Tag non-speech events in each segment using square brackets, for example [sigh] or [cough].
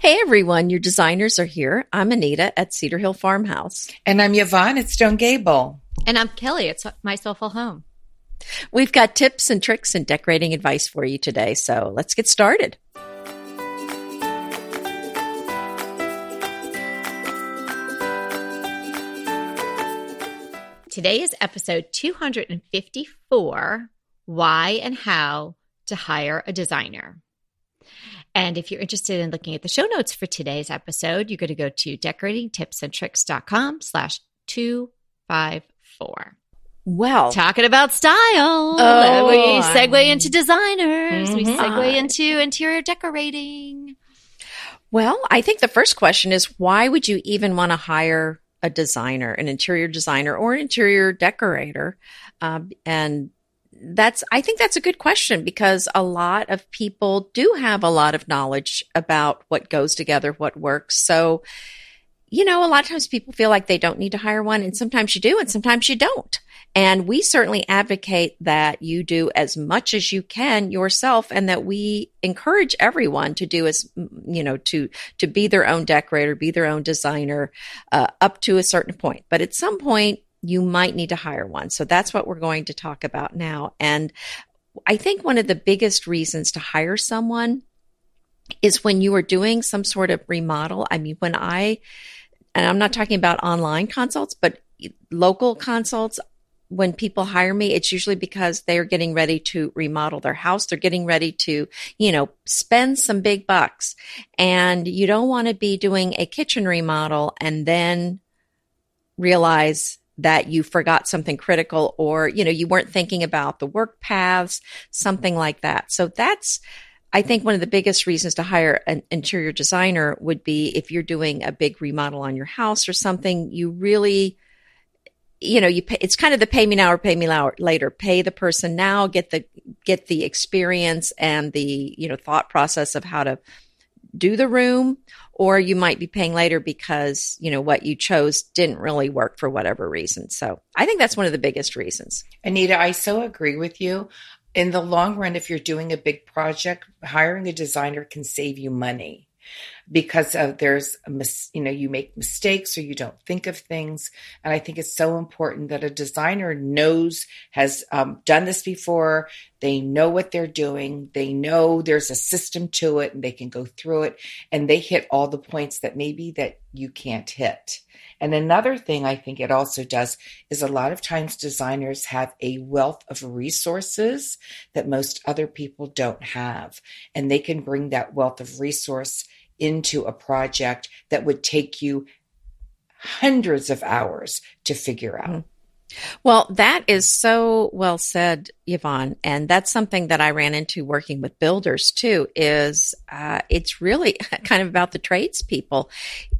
Hey everyone, your designers are here. I'm Anita at Cedar Hill Farmhouse. And I'm Yvonne at Stone Gable. And I'm Kelly at My Soulful Home. We've got tips and tricks and decorating advice for you today, so let's get started. Today is episode 254 Why and How to Hire a Designer. And if you're interested in looking at the show notes for today's episode, you're going to go to decoratingtipsandtricks.com slash 254. Well, talking about style. Oh, we segue into designers. Mm-hmm. We segue into interior decorating. Well, I think the first question is why would you even want to hire a designer, an interior designer or an interior decorator? Um, and that's I think that's a good question because a lot of people do have a lot of knowledge about what goes together, what works. So, you know, a lot of times people feel like they don't need to hire one and sometimes you do and sometimes you don't. And we certainly advocate that you do as much as you can yourself and that we encourage everyone to do as, you know, to, to be their own decorator, be their own designer, uh, up to a certain point. But at some point, you might need to hire one. So that's what we're going to talk about now. And I think one of the biggest reasons to hire someone is when you are doing some sort of remodel. I mean, when I, and I'm not talking about online consults, but local consults, when people hire me, it's usually because they're getting ready to remodel their house. They're getting ready to, you know, spend some big bucks. And you don't want to be doing a kitchen remodel and then realize that you forgot something critical or, you know, you weren't thinking about the work paths, something like that. So that's, I think one of the biggest reasons to hire an interior designer would be if you're doing a big remodel on your house or something, you really, you know, you pay, it's kind of the pay me now or pay me later. Pay the person now, get the, get the experience and the, you know, thought process of how to do the room or you might be paying later because you know what you chose didn't really work for whatever reason. So i think that's one of the biggest reasons. Anita i so agree with you. In the long run if you're doing a big project hiring a designer can save you money because of there's a mis- you know you make mistakes or you don't think of things. And i think it's so important that a designer knows has um, done this before. They know what they're doing. They know there's a system to it and they can go through it. And they hit all the points that maybe that you can't hit. And another thing I think it also does is a lot of times designers have a wealth of resources that most other people don't have. And they can bring that wealth of resource into a project that would take you hundreds of hours to figure out. Well, that is so well said, Yvonne. And that's something that I ran into working with builders too, is, uh, it's really [laughs] kind of about the tradespeople.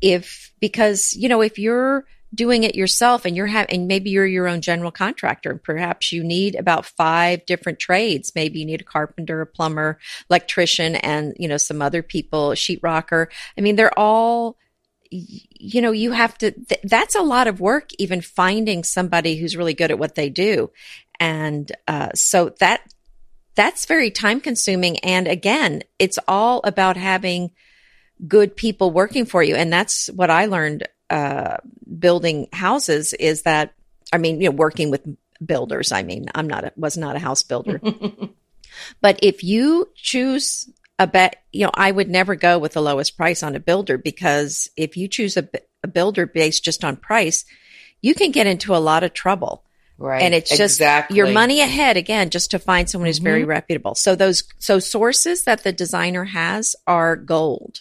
If, because, you know, if you're, doing it yourself and you're having, maybe you're your own general contractor and perhaps you need about five different trades. Maybe you need a carpenter, a plumber, electrician, and, you know, some other people, sheetrocker. I mean, they're all, you know, you have to, th- that's a lot of work, even finding somebody who's really good at what they do. And, uh, so that, that's very time consuming. And again, it's all about having good people working for you. And that's what I learned uh, building houses is that, I mean, you know, working with builders. I mean, I'm not, a, was not a house builder, [laughs] but if you choose a bet, you know, I would never go with the lowest price on a builder because if you choose a, a builder based just on price, you can get into a lot of trouble. Right. And it's just exactly. your money ahead again, just to find someone who's mm-hmm. very reputable. So those, so sources that the designer has are gold.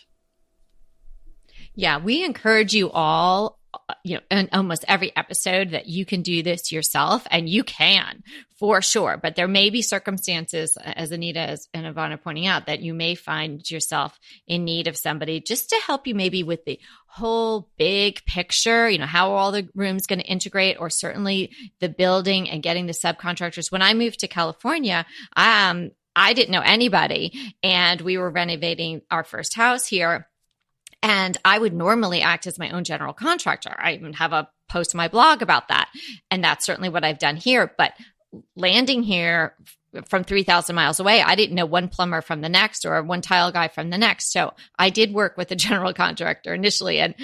Yeah, we encourage you all you know, in almost every episode that you can do this yourself and you can for sure. But there may be circumstances, as Anita and Yvonne are pointing out, that you may find yourself in need of somebody just to help you maybe with the whole big picture, you know, how all the rooms going to integrate or certainly the building and getting the subcontractors. When I moved to California, um, I didn't know anybody and we were renovating our first house here and I would normally act as my own general contractor. I even have a post on my blog about that. And that's certainly what I've done here. But landing here from 3000 miles away i didn't know one plumber from the next or one tile guy from the next so i did work with a general contractor initially and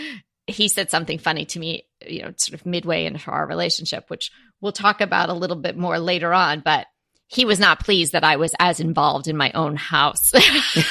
he said something funny to me you know sort of midway into our relationship which we'll talk about a little bit more later on but he was not pleased that I was as involved in my own house [laughs] as, as,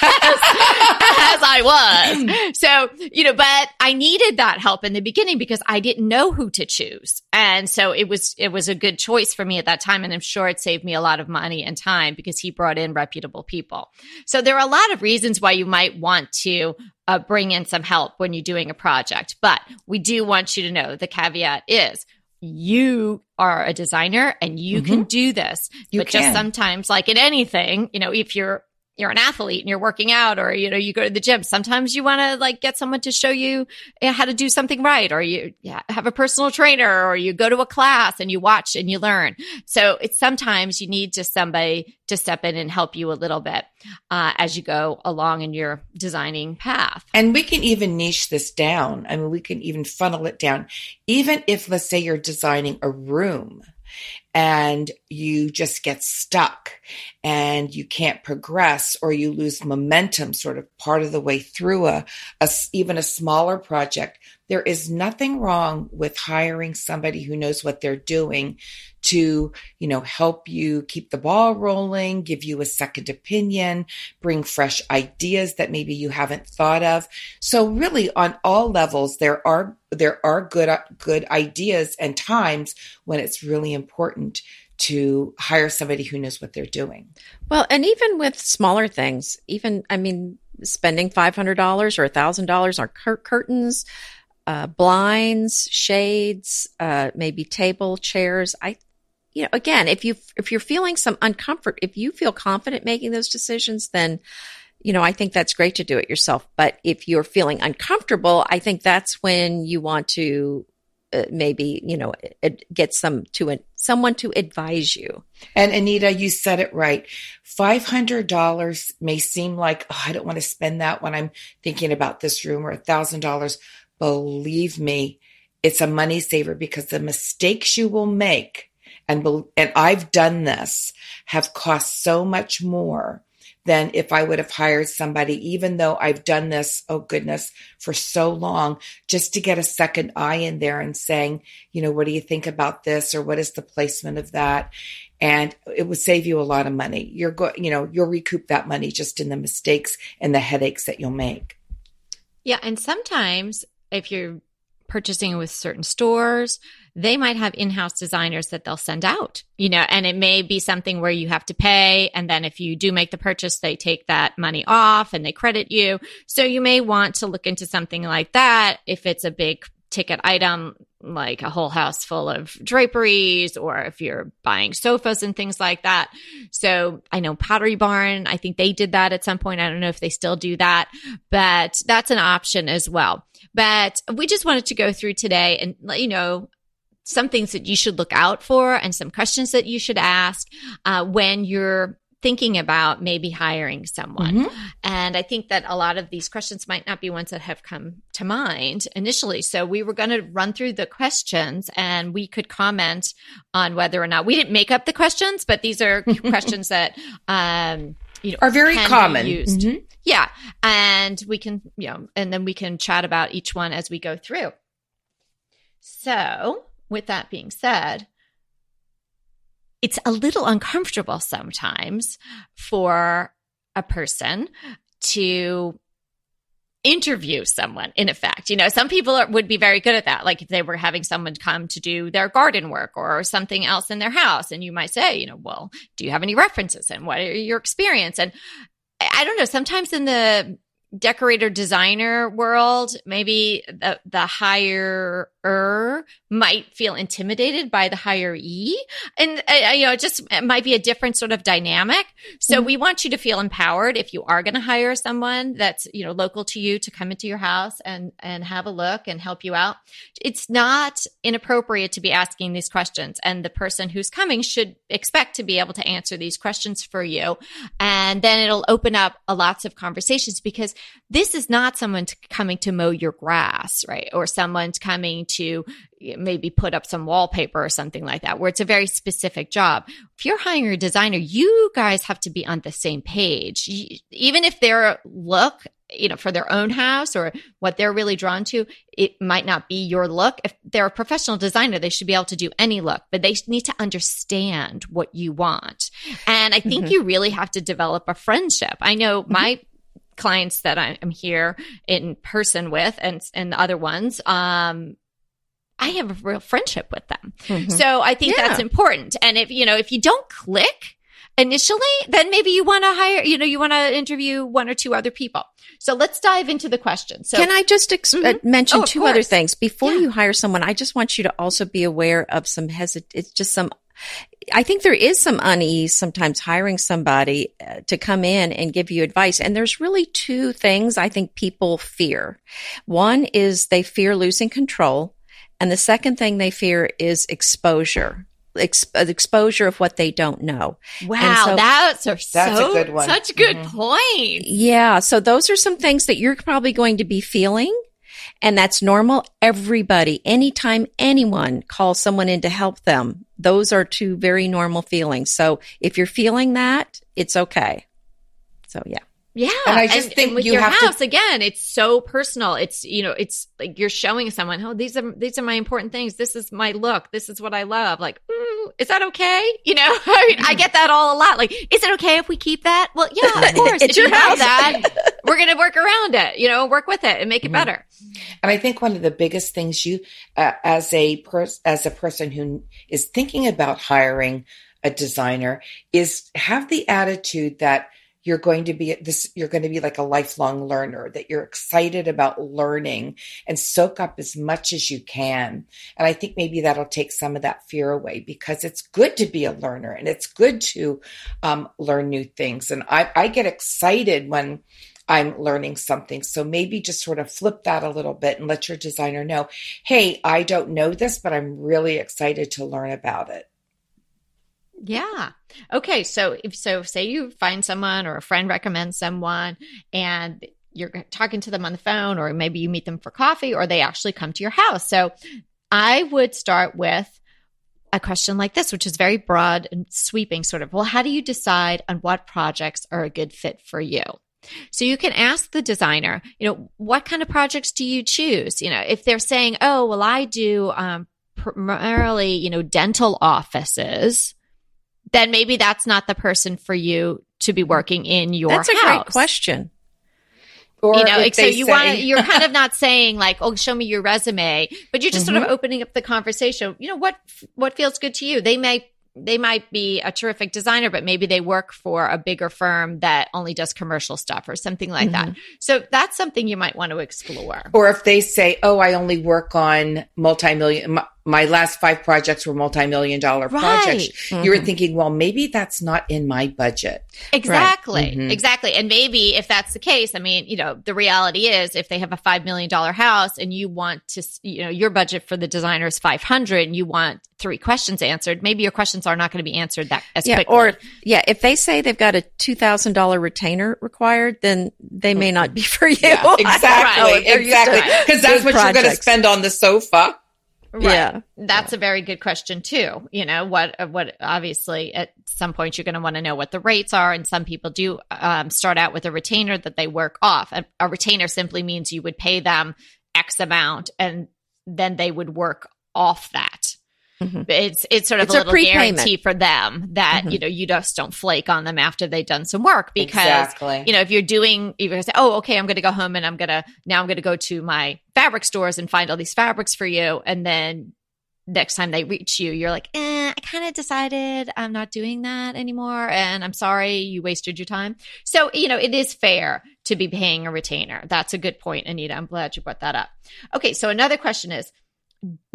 I was. [clears throat] So, you know, but I needed that help in the beginning because I didn't know who to choose. And so it was, it was a good choice for me at that time. And I'm sure it saved me a lot of money and time because he brought in reputable people. So there are a lot of reasons why you might want to uh, bring in some help when you're doing a project. But we do want you to know the caveat is you are a designer and you mm-hmm. can do this. You but can. just sometimes, like in anything, you know, if you're you're an athlete and you're working out or you know you go to the gym sometimes you want to like get someone to show you eh, how to do something right or you yeah, have a personal trainer or you go to a class and you watch and you learn. So it's sometimes you need just somebody to step in and help you a little bit uh, as you go along in your designing path. And we can even niche this down. I mean we can even funnel it down. Even if let's say you're designing a room and you just get stuck and you can't progress or you lose momentum sort of part of the way through a, a, even a smaller project there is nothing wrong with hiring somebody who knows what they're doing to, you know, help you keep the ball rolling, give you a second opinion, bring fresh ideas that maybe you haven't thought of. So really on all levels, there are, there are good, good ideas and times when it's really important to hire somebody who knows what they're doing. Well, and even with smaller things, even, I mean, spending $500 or $1,000 on cur- curtains, uh, blinds, shades, uh, maybe table, chairs. I you know, again, if you if you're feeling some uncomfort, if you feel confident making those decisions, then you know, I think that's great to do it yourself. But if you're feeling uncomfortable, I think that's when you want to uh, maybe you know get some to someone to advise you. And Anita, you said it right. Five hundred dollars may seem like oh, I don't want to spend that when I'm thinking about this room, or a thousand dollars. Believe me, it's a money saver because the mistakes you will make and, and I've done this have cost so much more than if I would have hired somebody, even though I've done this, oh goodness, for so long, just to get a second eye in there and saying, you know, what do you think about this? Or what is the placement of that? And it would save you a lot of money. You're going, you know, you'll recoup that money just in the mistakes and the headaches that you'll make. Yeah. And sometimes if you're purchasing with certain stores, they might have in-house designers that they'll send out, you know, and it may be something where you have to pay. And then if you do make the purchase, they take that money off and they credit you. So you may want to look into something like that if it's a big ticket item like a whole house full of draperies or if you're buying sofas and things like that. So I know Pottery Barn, I think they did that at some point. I don't know if they still do that, but that's an option as well. But we just wanted to go through today and let you know some things that you should look out for and some questions that you should ask uh, when you're thinking about maybe hiring someone. Mm-hmm. And I think that a lot of these questions might not be ones that have come to mind initially. So we were going to run through the questions and we could comment on whether or not we didn't make up the questions, but these are [laughs] questions that, um, you know, are very common. Used. Mm-hmm. Yeah. And we can, you know, and then we can chat about each one as we go through. So with that being said, it's a little uncomfortable sometimes for a person to interview someone in effect. You know some people are, would be very good at that. Like if they were having someone come to do their garden work or something else in their house and you might say you know well do you have any references and what are your experience? And i don't know sometimes in the decorator designer world maybe the the higher er might feel intimidated by the higher E. And, uh, you know, it just it might be a different sort of dynamic. So mm-hmm. we want you to feel empowered if you are going to hire someone that's, you know, local to you to come into your house and, and have a look and help you out. It's not inappropriate to be asking these questions. And the person who's coming should expect to be able to answer these questions for you. And then it'll open up a lots of conversations because this is not someone coming to mow your grass, right? Or someone's coming to maybe put up some wallpaper or something like that, where it's a very specific job. If you're hiring a designer, you guys have to be on the same page. Even if their look, you know, for their own house or what they're really drawn to, it might not be your look. If they're a professional designer, they should be able to do any look, but they need to understand what you want. And I think mm-hmm. you really have to develop a friendship. I know mm-hmm. my clients that I'm here in person with and and the other ones um I have a real friendship with them. Mm-hmm. So I think yeah. that's important. And if, you know, if you don't click initially, then maybe you want to hire, you know, you want to interview one or two other people. So let's dive into the question. So can I just ex- uh, mm-hmm. mention oh, two course. other things before yeah. you hire someone? I just want you to also be aware of some hesit, it's just some I think there is some unease sometimes hiring somebody uh, to come in and give you advice. And there's really two things I think people fear. One is they fear losing control. And the second thing they fear is exposure. Ex- exposure of what they don't know. Wow, so, that's, a, that's so, a good one. Such a good mm-hmm. point. Yeah, so those are some things that you're probably going to be feeling and that's normal. Everybody, anytime anyone calls someone in to help them, those are two very normal feelings. So if you're feeling that, it's okay. So yeah. Yeah. And I just and, think and with you your house, to- again, it's so personal. It's, you know, it's like you're showing someone, oh, these are, these are my important things. This is my look. This is what I love. Like, mm, is that okay? [laughs] You know, [laughs] I mean, I get that all a lot. Like, is it okay if we keep that? Well, yeah, of [laughs] course. it's if your you house. that, we're going to work around it, you know, work with it and make it mm-hmm. better. And I think one of the biggest things you, uh, as a person, as a person who is thinking about hiring a designer is have the attitude that you're going to be this you're going to be like a lifelong learner that you're excited about learning and soak up as much as you can and i think maybe that'll take some of that fear away because it's good to be a learner and it's good to um, learn new things and I, I get excited when I'm learning something. So maybe just sort of flip that a little bit and let your designer know, hey, I don't know this, but I'm really excited to learn about it. Yeah. Okay. So if so, say you find someone or a friend recommends someone and you're talking to them on the phone, or maybe you meet them for coffee, or they actually come to your house. So I would start with a question like this, which is very broad and sweeping, sort of. Well, how do you decide on what projects are a good fit for you? So you can ask the designer, you know, what kind of projects do you choose? You know, if they're saying, oh, well, I do um, primarily, you know, dental offices then maybe that's not the person for you to be working in your that's house. a great question. Or you know, so you want you're kind of [laughs] not saying like, oh, show me your resume, but you're just mm-hmm. sort of mm-hmm. opening up the conversation. You know, what, what feels good to you? They may they might be a terrific designer, but maybe they work for a bigger firm that only does commercial stuff or something like mm-hmm. that. So that's something you might want to explore. Or if they say, "Oh, I only work on multi-million my last five projects were multi-million dollar right. projects. Mm-hmm. You were mm-hmm. thinking, well, maybe that's not in my budget. Exactly. Right. Mm-hmm. Exactly. And maybe if that's the case, I mean, you know, the reality is if they have a $5 million house and you want to, you know, your budget for the designer is 500 and you want three questions answered, maybe your questions are not going to be answered that as yeah, quickly. Or yeah, if they say they've got a $2,000 retainer required, then they may not be for you. Yeah, [laughs] exactly. exactly. Because that's what projects. you're going to spend on the sofa. Right. Yeah. That's a very good question too. You know, what, what obviously at some point you're going to want to know what the rates are. And some people do um, start out with a retainer that they work off. A, a retainer simply means you would pay them X amount and then they would work off that. Mm-hmm. It's it's sort of it's a little a guarantee for them that mm-hmm. you know you just don't flake on them after they've done some work because exactly. you know if you're doing you're gonna say oh okay I'm going to go home and I'm gonna now I'm going to go to my fabric stores and find all these fabrics for you and then next time they reach you you're like eh, I kind of decided I'm not doing that anymore and I'm sorry you wasted your time so you know it is fair to be paying a retainer that's a good point Anita I'm glad you brought that up okay so another question is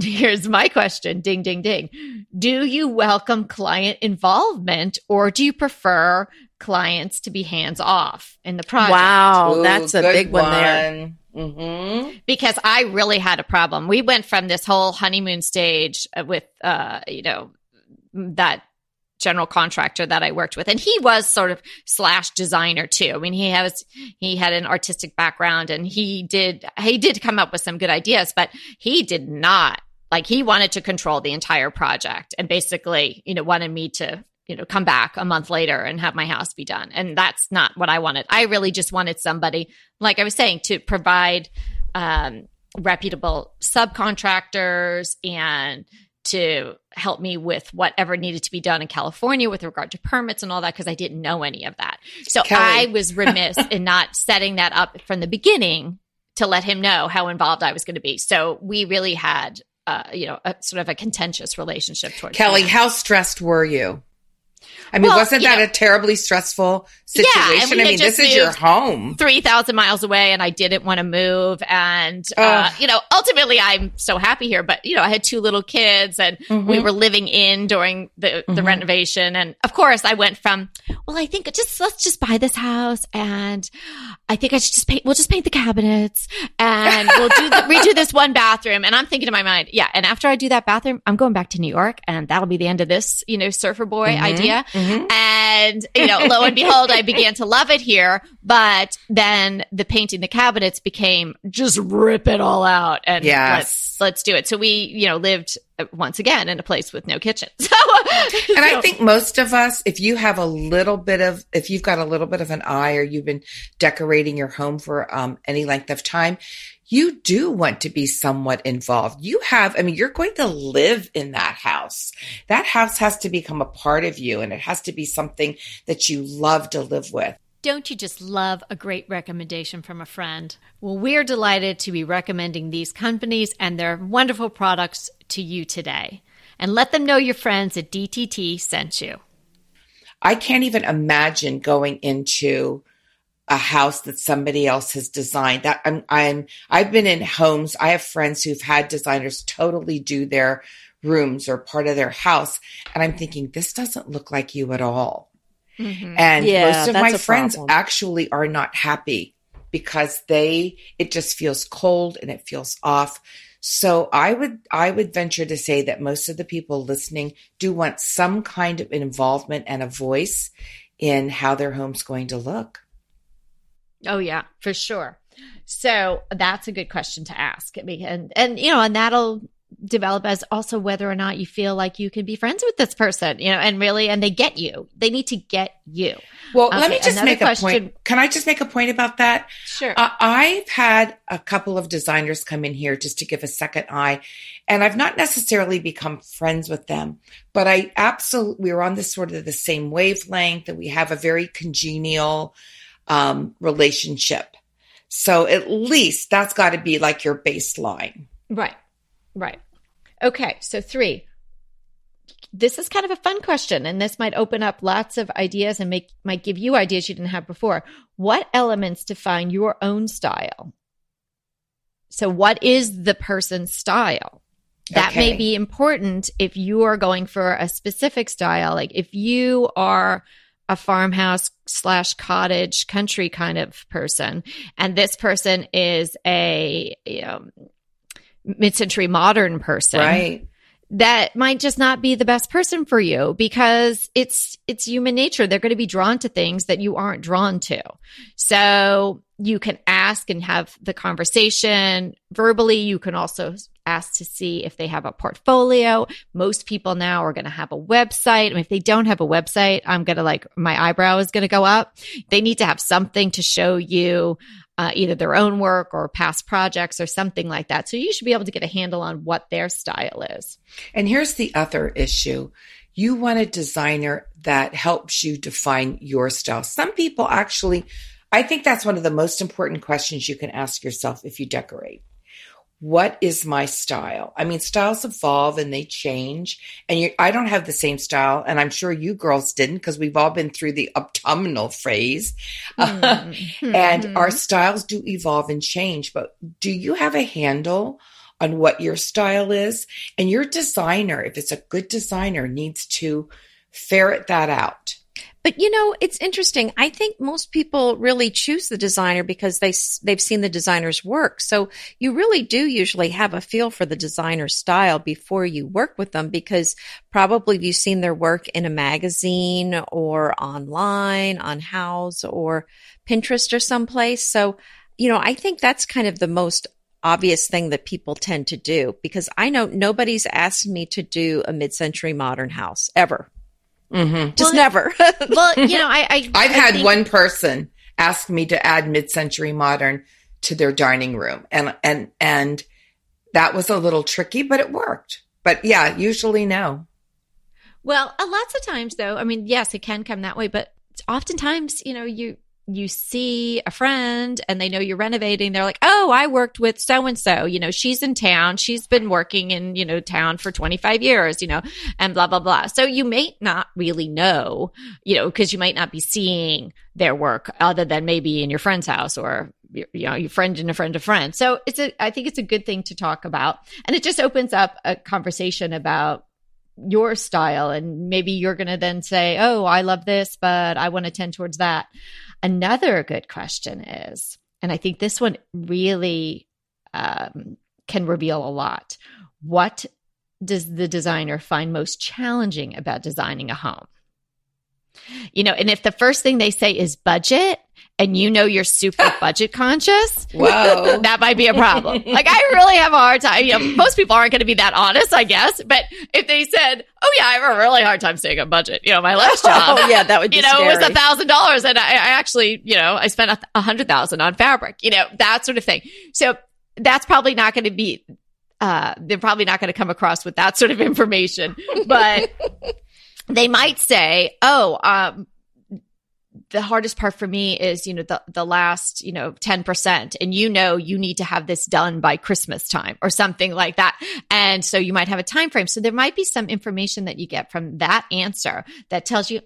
here's my question. Ding ding ding. Do you welcome client involvement or do you prefer clients to be hands off in the project? Wow Ooh, that's a big one, one. There mm-hmm. because i really had a problem. We went from this whole honeymoon stage with uh you know that general contractor that I worked with. And he was sort of slash designer too. I mean, he has, he had an artistic background and he did, he did come up with some good ideas, but he did not like he wanted to control the entire project and basically, you know, wanted me to, you know, come back a month later and have my house be done. And that's not what I wanted. I really just wanted somebody, like I was saying, to provide, um, reputable subcontractors and to help me with whatever needed to be done in California with regard to permits and all that because I didn't know any of that. So Kelly. I was remiss [laughs] in not setting that up from the beginning to let him know how involved I was going to be. So we really had, uh, you know, a sort of a contentious relationship towards Kelly, end. how stressed were you? I mean, Well, wasn't that know- a terribly stressful Yeah, and situation? we I mean, this is your home. 3,000 miles away and I didn't want to move. And, uh, you know, ultimately I'm so happy here, but, you know, I had two little kids and we Mhm. were living in during the, the Mhm. renovation. And of course I went from, well, I think just, let's just buy this house and I think I should just paint, we'll just paint the cabinets and we'll do the, redo this one bathroom. And I'm thinking in my mind, yeah. And after I do that bathroom, I'm going back to New York and that'll be the end of this, you know, surfer boy Mhm. idea. Mhm. And, you know, lo and behold, I began to love it here. But then the painting the cabinets became just rip it all out and Yes. let's, let's do it. So we, you know, lived once again in a place with no kitchen. [laughs] So, [laughs] And I think most of us, if you have a little bit of, if you've got a little bit of an eye or you've been decorating your home for um, any length of time, you do want to be somewhat involved. You have, I mean, you're going to live in that house. That house has to become a part of you and it has to be something that you love to live with. Don't you just love a great recommendation from a friend? Well, we're delighted to be recommending these companies and their wonderful products to you today. And let them know your friends at DTT sent you. I can't even imagine going into a house that somebody else has designed. That I'm I'm I've been in homes. I have friends who've had designers totally do their rooms or part of their house and I'm thinking this doesn't look like you at all. Mhm. And Yeah, most of my friends problem. actually are not happy because they it just feels cold and it feels off. So I would I would venture to say that most of the people listening do want some kind of involvement and a voice in how their home's going to look. Oh yeah, for sure. So that's a good question to ask. And and you know, and that'll develop as also whether or not you feel like you can be friends with this person, you know, and really and they get you. They need to get you. Well, let me just make a question- point. Can I just make a point about that? Sure. Uh, I've had a couple of designers come in here just to give a second eye, and I've not necessarily become friends with them, but I absolutely we're on this sort of the same wavelength, and we have a very congenial um, relationship. So at least that's got to be like your baseline. Right. Right. Okay. So three. This is kind of a fun question, and this might open up lots of ideas and make might give you ideas you didn't have before. What elements define your own style? So, what is the person's style? That may be important if you are going for a specific style. Like if you are a farmhouse slash cottage country kind of person, and this person is a um, mid-century modern person Right. that might just not be the best person for you because it's it's human nature. They're going to be drawn to things that you aren't drawn to. So you can ask and have the conversation verbally. You can also ask to see if they have a portfolio. Most people now are going to have a website. I mean, if they don't have a website i'm going to like my eyebrow is going to go up. They need to have something to show you uh, either their own work or past projects or something like that. So you should be able to get a handle on what their style is. And here's the other issue. You want a designer that helps you define your style. Some people actually, I think that's one of the most important questions you can ask yourself if you decorate. What is my style? I mean, styles evolve and they change. And you, I don't have the same style. And I'm sure you girls didn't because we've all been through the autumnal phase. Mm-hmm. [laughs] and our styles do evolve and change. But do you have a handle on what your style is? And your designer, if it's a good designer, needs to ferret that out. But you know, it's interesting. I think most people really choose the designer because they they've seen the designer's work. So you really do usually have a feel for the designer's style before you work with them because probably you've seen their work in a magazine or online on Houzz or Pinterest or someplace. So, you know, I think that's kind of the most obvious thing that people tend to do because I know nobody's asked me to do a mid-century modern house ever. Mm-hmm. Just well, never. [laughs] well, you know, I, I I've I had think- one person ask me to add mid-century modern to their dining room, and and and that was a little tricky, but it worked. But yeah, usually no. Well, uh, lots of times though, I mean, yes, it can come that way, but oftentimes, you know, you you see a friend and they know you're renovating, they're like, Oh, I worked with so and so, you know, she's in town. She's been working in, you know, town for 25 years, you know, and blah, blah, blah. So you may not really know, you know, cause you might not be seeing their work other than maybe in your friend's house or, you know, your friend and a friend of friend. So it's a, I think it's a good thing to talk about. And it just opens up a conversation about your style. And maybe you're going to then say, Oh, I love this, but I want to tend towards that. Another good question is, and I think this one really um, can reveal a lot. What does the designer find most challenging about designing a home? You know, and if the first thing they say is budget, and you know you're super [laughs] budget conscious, whoa, [laughs] that might be a problem. like I really have a hard time. You know, most people aren't going to be that honest, I guess. But if they said, "Oh yeah, I have a really hard time staying on budget," you know, my last [laughs] job, oh yeah, that would, you know, scary. it was a thousand dollars, and I, I, actually, you know, I spent a, a hundred thousand on fabric, you know, that sort of thing. So that's probably not going to be. Uh, they're probably not going to come across with that sort of information, but they might say, "Oh, um, the hardest part for me is, you know, the, the last, you know, 10%. And you know, you need to have this done by Christmas time or something like that. And so you might have a time frame. So there might be some information that you get from that answer that tells you,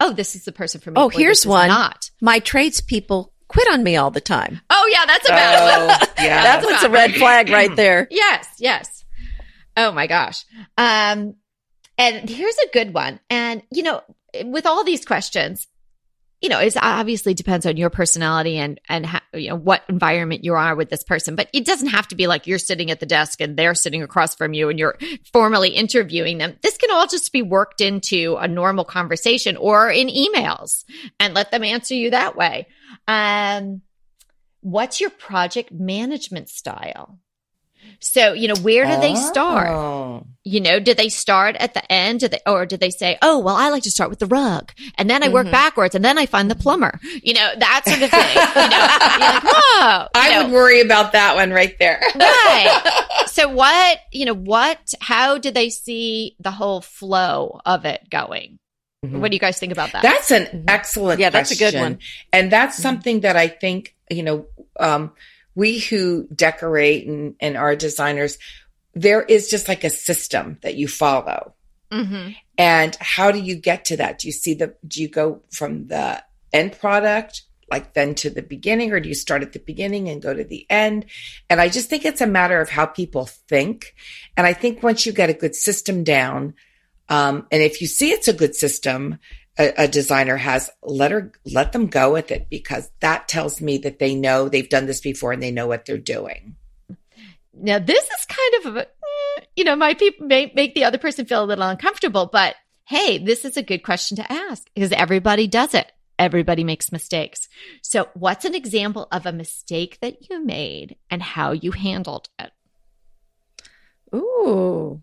oh, this is the person for me. Oh, here's one. Not. My tradespeople quit on me all the time. Oh, yeah, that's a bad oh, Yeah. [laughs] that's what's a red flag right there. [clears throat] yes, yes. Oh my gosh. Um, and here's a good one. And, you know, with all these questions, you know, it obviously depends on your personality and and you know what environment you are with this person. But it doesn't have to be like you're sitting at the desk and they're sitting across from you and you're formally interviewing them. This can all just be worked into a normal conversation or in emails and let them answer you that way. Um, what's your project management style? So, you know, where do they start? Oh. You know, did they start at the end? Did they, or did they say, oh, well, I like to start with the rug and then I work mm-hmm. backwards and then I find the plumber, you know, that sort of thing. you know, [laughs] you're like, oh, I know. would worry about that one right there. right. [laughs] So what, you know, what, how do they see the whole flow of it going? Mm-hmm. What do you guys think about that? That's an excellent Yeah, that's a good one. And that's mm-hmm. something that I think, you know, um, we who decorate and, and are designers, there is just like a system that you follow. Mm-hmm. And how do you get to that? Do you see the, do you go from the end product, like then to the beginning, or do you start at the beginning and go to the end? And I just think it's a matter of how people think. And I think once you get a good system down, um, and if you see it's a good system, a, a, designer has, let her, let them go with it because that tells me that they know they've done this before and they know what they're doing. Now, this is kind of, a, eh, you know, might be, may make the other person feel a little uncomfortable, but hey, this is a good question to ask because everybody does it. Everybody makes mistakes. So, what's an example of a mistake that you made and how you handled it? Ooh,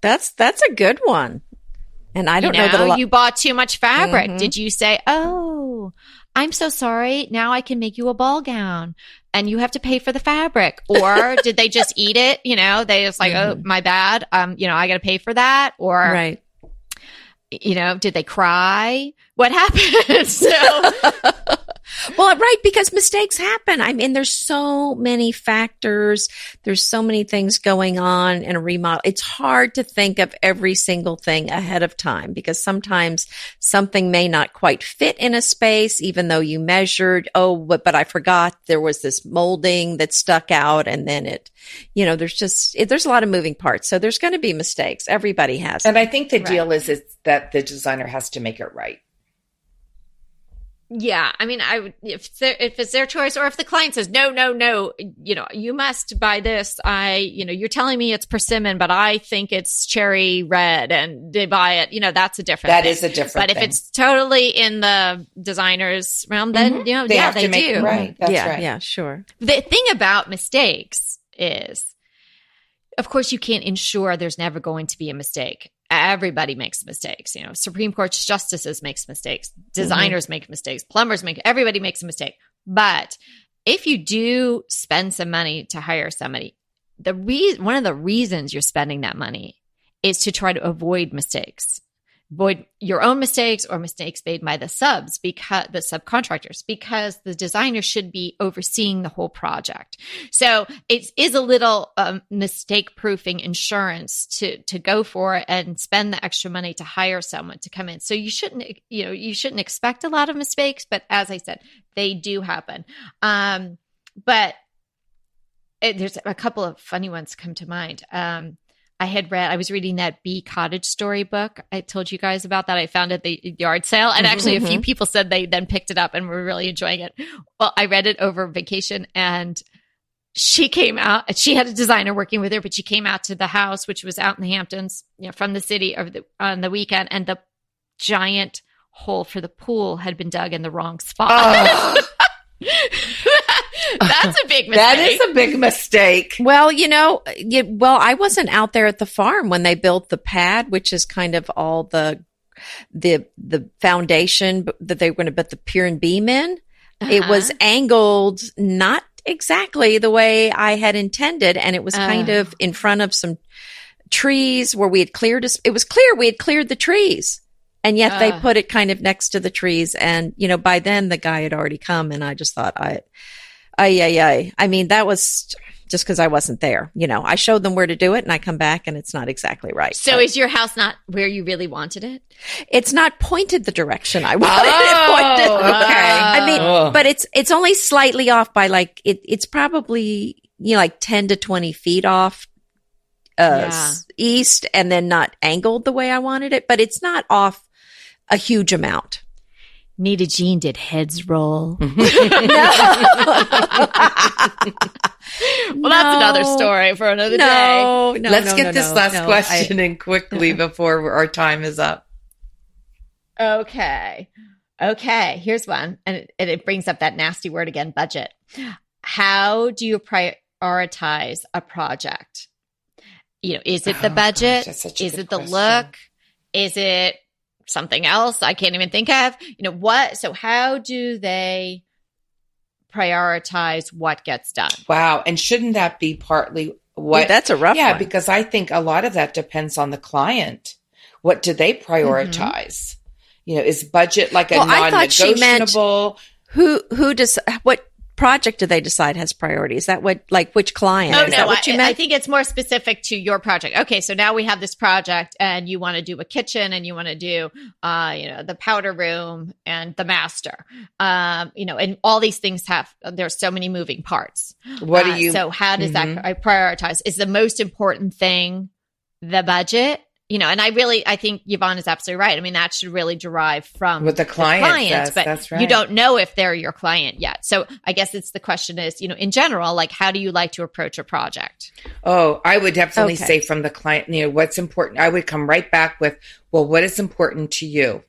that's that's a good one. And I don't you know, know, that lot- you bought too much fabric. Mm-hmm. Did you say, "Oh, I'm so sorry. Now I can make you a ball gown." And you have to pay for the fabric, [laughs] or did they just eat it? You know, they just like, oh, mm-hmm. "Oh, my bad. Um, you know, I got to pay for that." Or, right? You know, did they cry? What happened? [laughs] so, [laughs] well, right, because mistakes happen. I mean, there's so many factors. There's so many things going on in a remodel. It's hard to think of every single thing ahead of time because sometimes something may not quite fit in a space, even though you measured. Oh, but, but I forgot there was this molding that stuck out and then it, you know, there's just, it, there's a lot of moving parts. So there's going to be mistakes. Everybody has. And I think the right. deal is, is that the designer has to make it right. Yeah, I mean, I would if it's if it's their choice, or if the client says no, no, no, you know, you must buy this. I, you know, you're telling me it's persimmon, but I think it's cherry red, and they buy it. You know, that's a different. That thing. is a different. But thing. if it's totally in the designer's realm, then Mhm. you know, they yeah, have they to make do. it right. That's yeah, right. yeah, sure. The thing about mistakes is, of course, you can't ensure there's never going to be a mistake. Everybody makes mistakes. You know, Supreme Court justices makes mistakes. Mm-hmm. Designers make mistakes. Plumbers make. Everybody makes a mistake. But if you do spend some money to hire somebody, the reason one of the reasons you're spending that money is to try to avoid mistakes avoid your own mistakes or mistakes made by the subs because the subcontractors because the designer should be overseeing the whole project. So it is a little um, mistake proofing insurance to to go for and spend the extra money to hire someone to come in. So you shouldn't you know you shouldn't expect a lot of mistakes but as i said they do happen. Um but it, there's a couple of funny ones come to mind. Um I had read, I was reading that Bee Cottage story book. I told you guys about that. I found at the yard sale. And mm-hmm, actually, a few mm-hmm. people said they then picked it up and were really enjoying it. Well, I read it over vacation and she came out. She had a designer working with her, but she came out to the house, which was out in the Hamptons, you know, from the city over the, on the weekend. And the giant hole for the pool had been dug in the wrong spot. Oh, [laughs] That's a big mistake. [laughs] that is a big mistake. Well, you know, you, well, I wasn't out there at the farm when they built the pad, which is kind of all the the the foundation that they were going to put the pier and beam in. It Uh-huh. was angled not exactly the way I had intended, and it was kind Oh. of in front of some trees where we had cleared. us- It was clear we had cleared the trees. And yet they Ah. put it kind of next to the trees. And, you know, by then the guy had already come and I just thought, I, I, I, I, I mean, that was just because I wasn't there. You know, I showed them where to do it and I come back and it's not exactly right. So But is your house not where you really wanted it? it's not pointed the direction I wanted it Oh, pointed. okay. I mean, Oh. but it's, it's only slightly off by like, it, it's probably, you know, like 10 to 20 feet off, uh, Yeah. east and then not angled the way I wanted it, but it's not off a huge amount. Nita Jean did heads roll. [laughs] [laughs] Well, that's another story for another day. No, no, Let's no, get no, this no, last no. question in quickly [laughs] before our time is up. Okay. Okay. Here's one. And it, and it brings up that nasty word again budget. How do you prioritize a project? You know, is it the Oh, gosh, budget? that's such a is it the question. look? Is it something else I can't even think of? You know, what? So, how do they prioritize what gets done? Wow. And shouldn't that be partly Ooh, what? that's a rough yeah, one. because I think a lot of that depends on the client. What do they prioritize? Mm-hmm. You know, is budget like a Well, I non thought she meant- negotiable? who who does what project do they decide has priority? Is that what like which client? Oh Is no, that what I, meant? I think it's more specific to your project. Okay, so now we have this project, and you want to do a kitchen, and you want to do, uh, you know, the powder room and the master, um, you know, and all these things have. There's so many moving parts. What Uh, do you? So how does Mhm. that I prioritize? Is the most important thing the budget? You know, and I really, I think Yvonne is absolutely right. I mean, that should really derive from With the client, that's- but that's you don't know if they're your client yet. So I guess it's the question is, you know, in general, like how do you like to approach a project? Oh, I would definitely Okay. say from the client, you know, what's important. I would come right back with, well, what is important to you?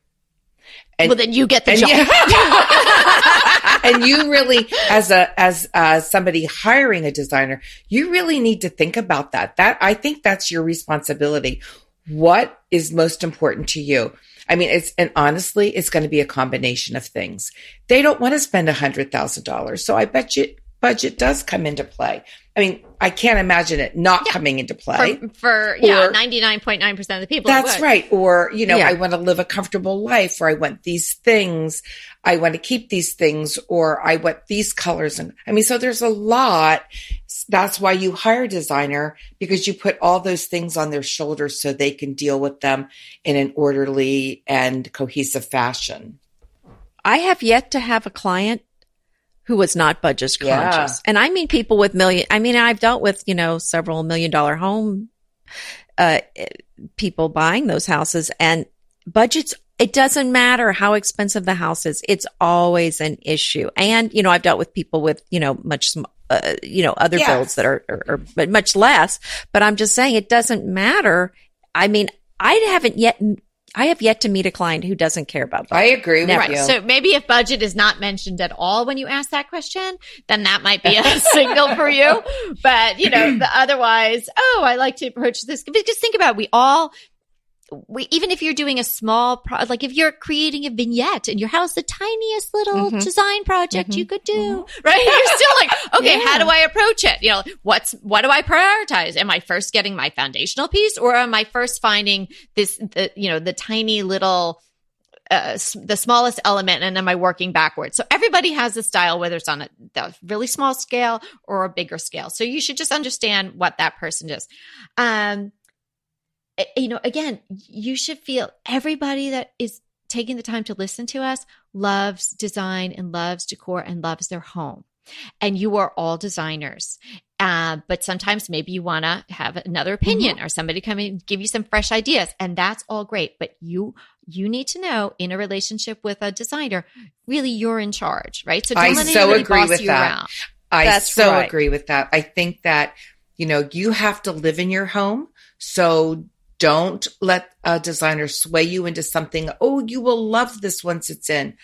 And- well, then you get the and, job. yeah. [laughs] and you really, as a as uh, somebody hiring a designer, you really need to think about that. That I think that's your responsibility. What is most important to you? I mean, it's and honestly, it's going to be a combination of things. They don't want to spend a hundred thousand dollars, so I bet you budget does come into play. I mean, I can't imagine it not coming into play. for, for yeah, ninety nine point nine percent of the people. That's right. Or, you know, Yeah. I want to live a comfortable life or I want these things. I want to keep these things or I want these colors. And I mean, so there's a lot. That's why you hire a designer because you put all those things on their shoulders so they can deal with them in an orderly and cohesive fashion. I have yet to have a client who was not budget Yeah. conscious. And I mean people with million I mean I've dealt with, you know, several million dollar home uh people buying those houses and budgets it doesn't matter how expensive the house is. It's always an issue. And, you know, I've dealt with people with, you know, much, uh, you know, other Yes. builds that are, are, are but much less. But I'm just saying it doesn't matter. I mean, I haven't yet, I have yet to meet a client who doesn't care about budget. I agree with Never. you. So maybe if budget is not mentioned at all when you ask that question, then that might be a [laughs] signal for you. But you know, the otherwise, oh, I like to approach this because think about it, we all we even if you're doing a small pro, like if you're creating a vignette in your house, the tiniest little Mhm. design project Mhm. you could do, [laughs] right? You're still like, [laughs] okay, how do I approach it? You know, what's what do I prioritize? Am I first getting my foundational piece, or am I first finding this, the, you know, the tiny little uh, the smallest element and am I working backwards? So everybody has a style, whether it's on a, the really small scale or a bigger scale. So you should just understand what that person does. Um, you know, again, you should feel everybody that is taking the time to listen to us loves design and loves decor and loves their home. And you are all designers. Uh, but sometimes maybe you want to have another opinion or somebody come in and give you some fresh ideas and that's all great. But you, you need to know in a relationship with a designer, really you're in charge, right? So don't I let so anybody agree boss with you that. around. I That's so right. agree with that. I think that, you know, you have to live in your home. So don't let a designer sway you into something. Oh, you will love this once it's in.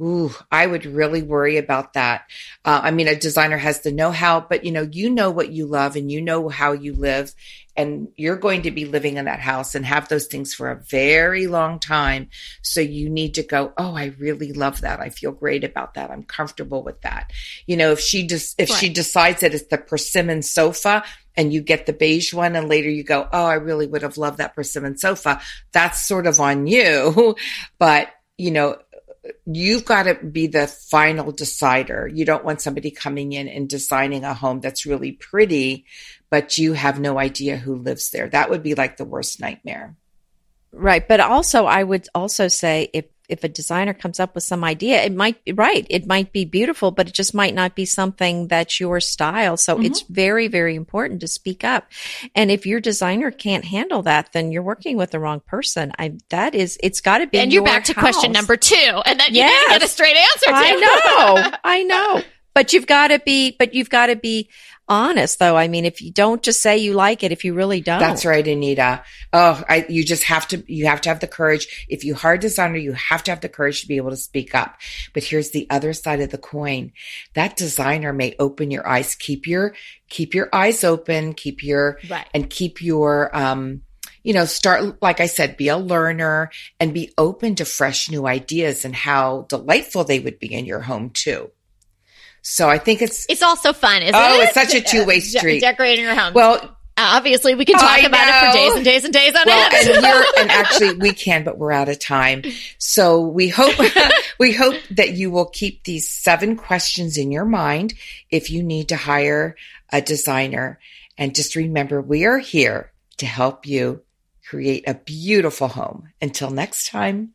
Ooh, I would really worry about that. Uh, I mean, a designer has the know how, but you know, you know what you love and you know how you live and you're going to be living in that house and have those things for a very long time. So you need to go, Oh, I really love that. I feel great about that. I'm comfortable with that. You know, if she just, if she decides that it's the persimmon sofa and you get the beige one and later you go, Oh, I really would have loved that persimmon sofa. That's sort of on you. [laughs] But, you know, you've got to be the final decider. You don't want somebody coming in and designing a home that's really pretty, but you have no idea who lives there. That would be like the worst nightmare. Right. But also, I would also say if, if a designer comes up with some idea, it might be right. It might be beautiful, but it just might not be something that's your style. So it's mm-hmm. very, very important to speak up. And if your designer can't handle that, then you're working with the wrong person. I, that is, it's got to be. And you're your back to question number two. And then you didn't get a straight answer to. I know. [laughs] I know. But you've got to be, but you've got to be honest though. I mean, if you don't just say you like it, if you really don't. That's right, Anita. Oh, I, you just have to, you have to have the courage. If you hire a designer, you have to have the courage to be able to speak up. But here's the other side of the coin. That designer may open your eyes. Keep your, keep your eyes open. Keep your, Right. and keep your, um, you know, start, like I said, be a learner and be open to fresh new ideas and how delightful they would be in your home too. So I think it's, It's also fun, isn't Oh, it? it's such a [laughs] two-way De- street. decorating your home. well, obviously we can talk I about it for days and days and days on well, end. and [laughs] and actually we can, but we're out of time. So we hope [laughs] we hope that you will keep these seven questions in your mind if you need to hire a designer. And just remember, we are here to help you create a beautiful home. Until next time.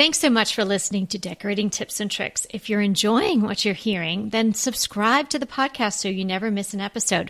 Thanks so much for listening to Decorating Tips and Tricks. If you're enjoying what you're hearing, then subscribe to the podcast so you never miss an episode.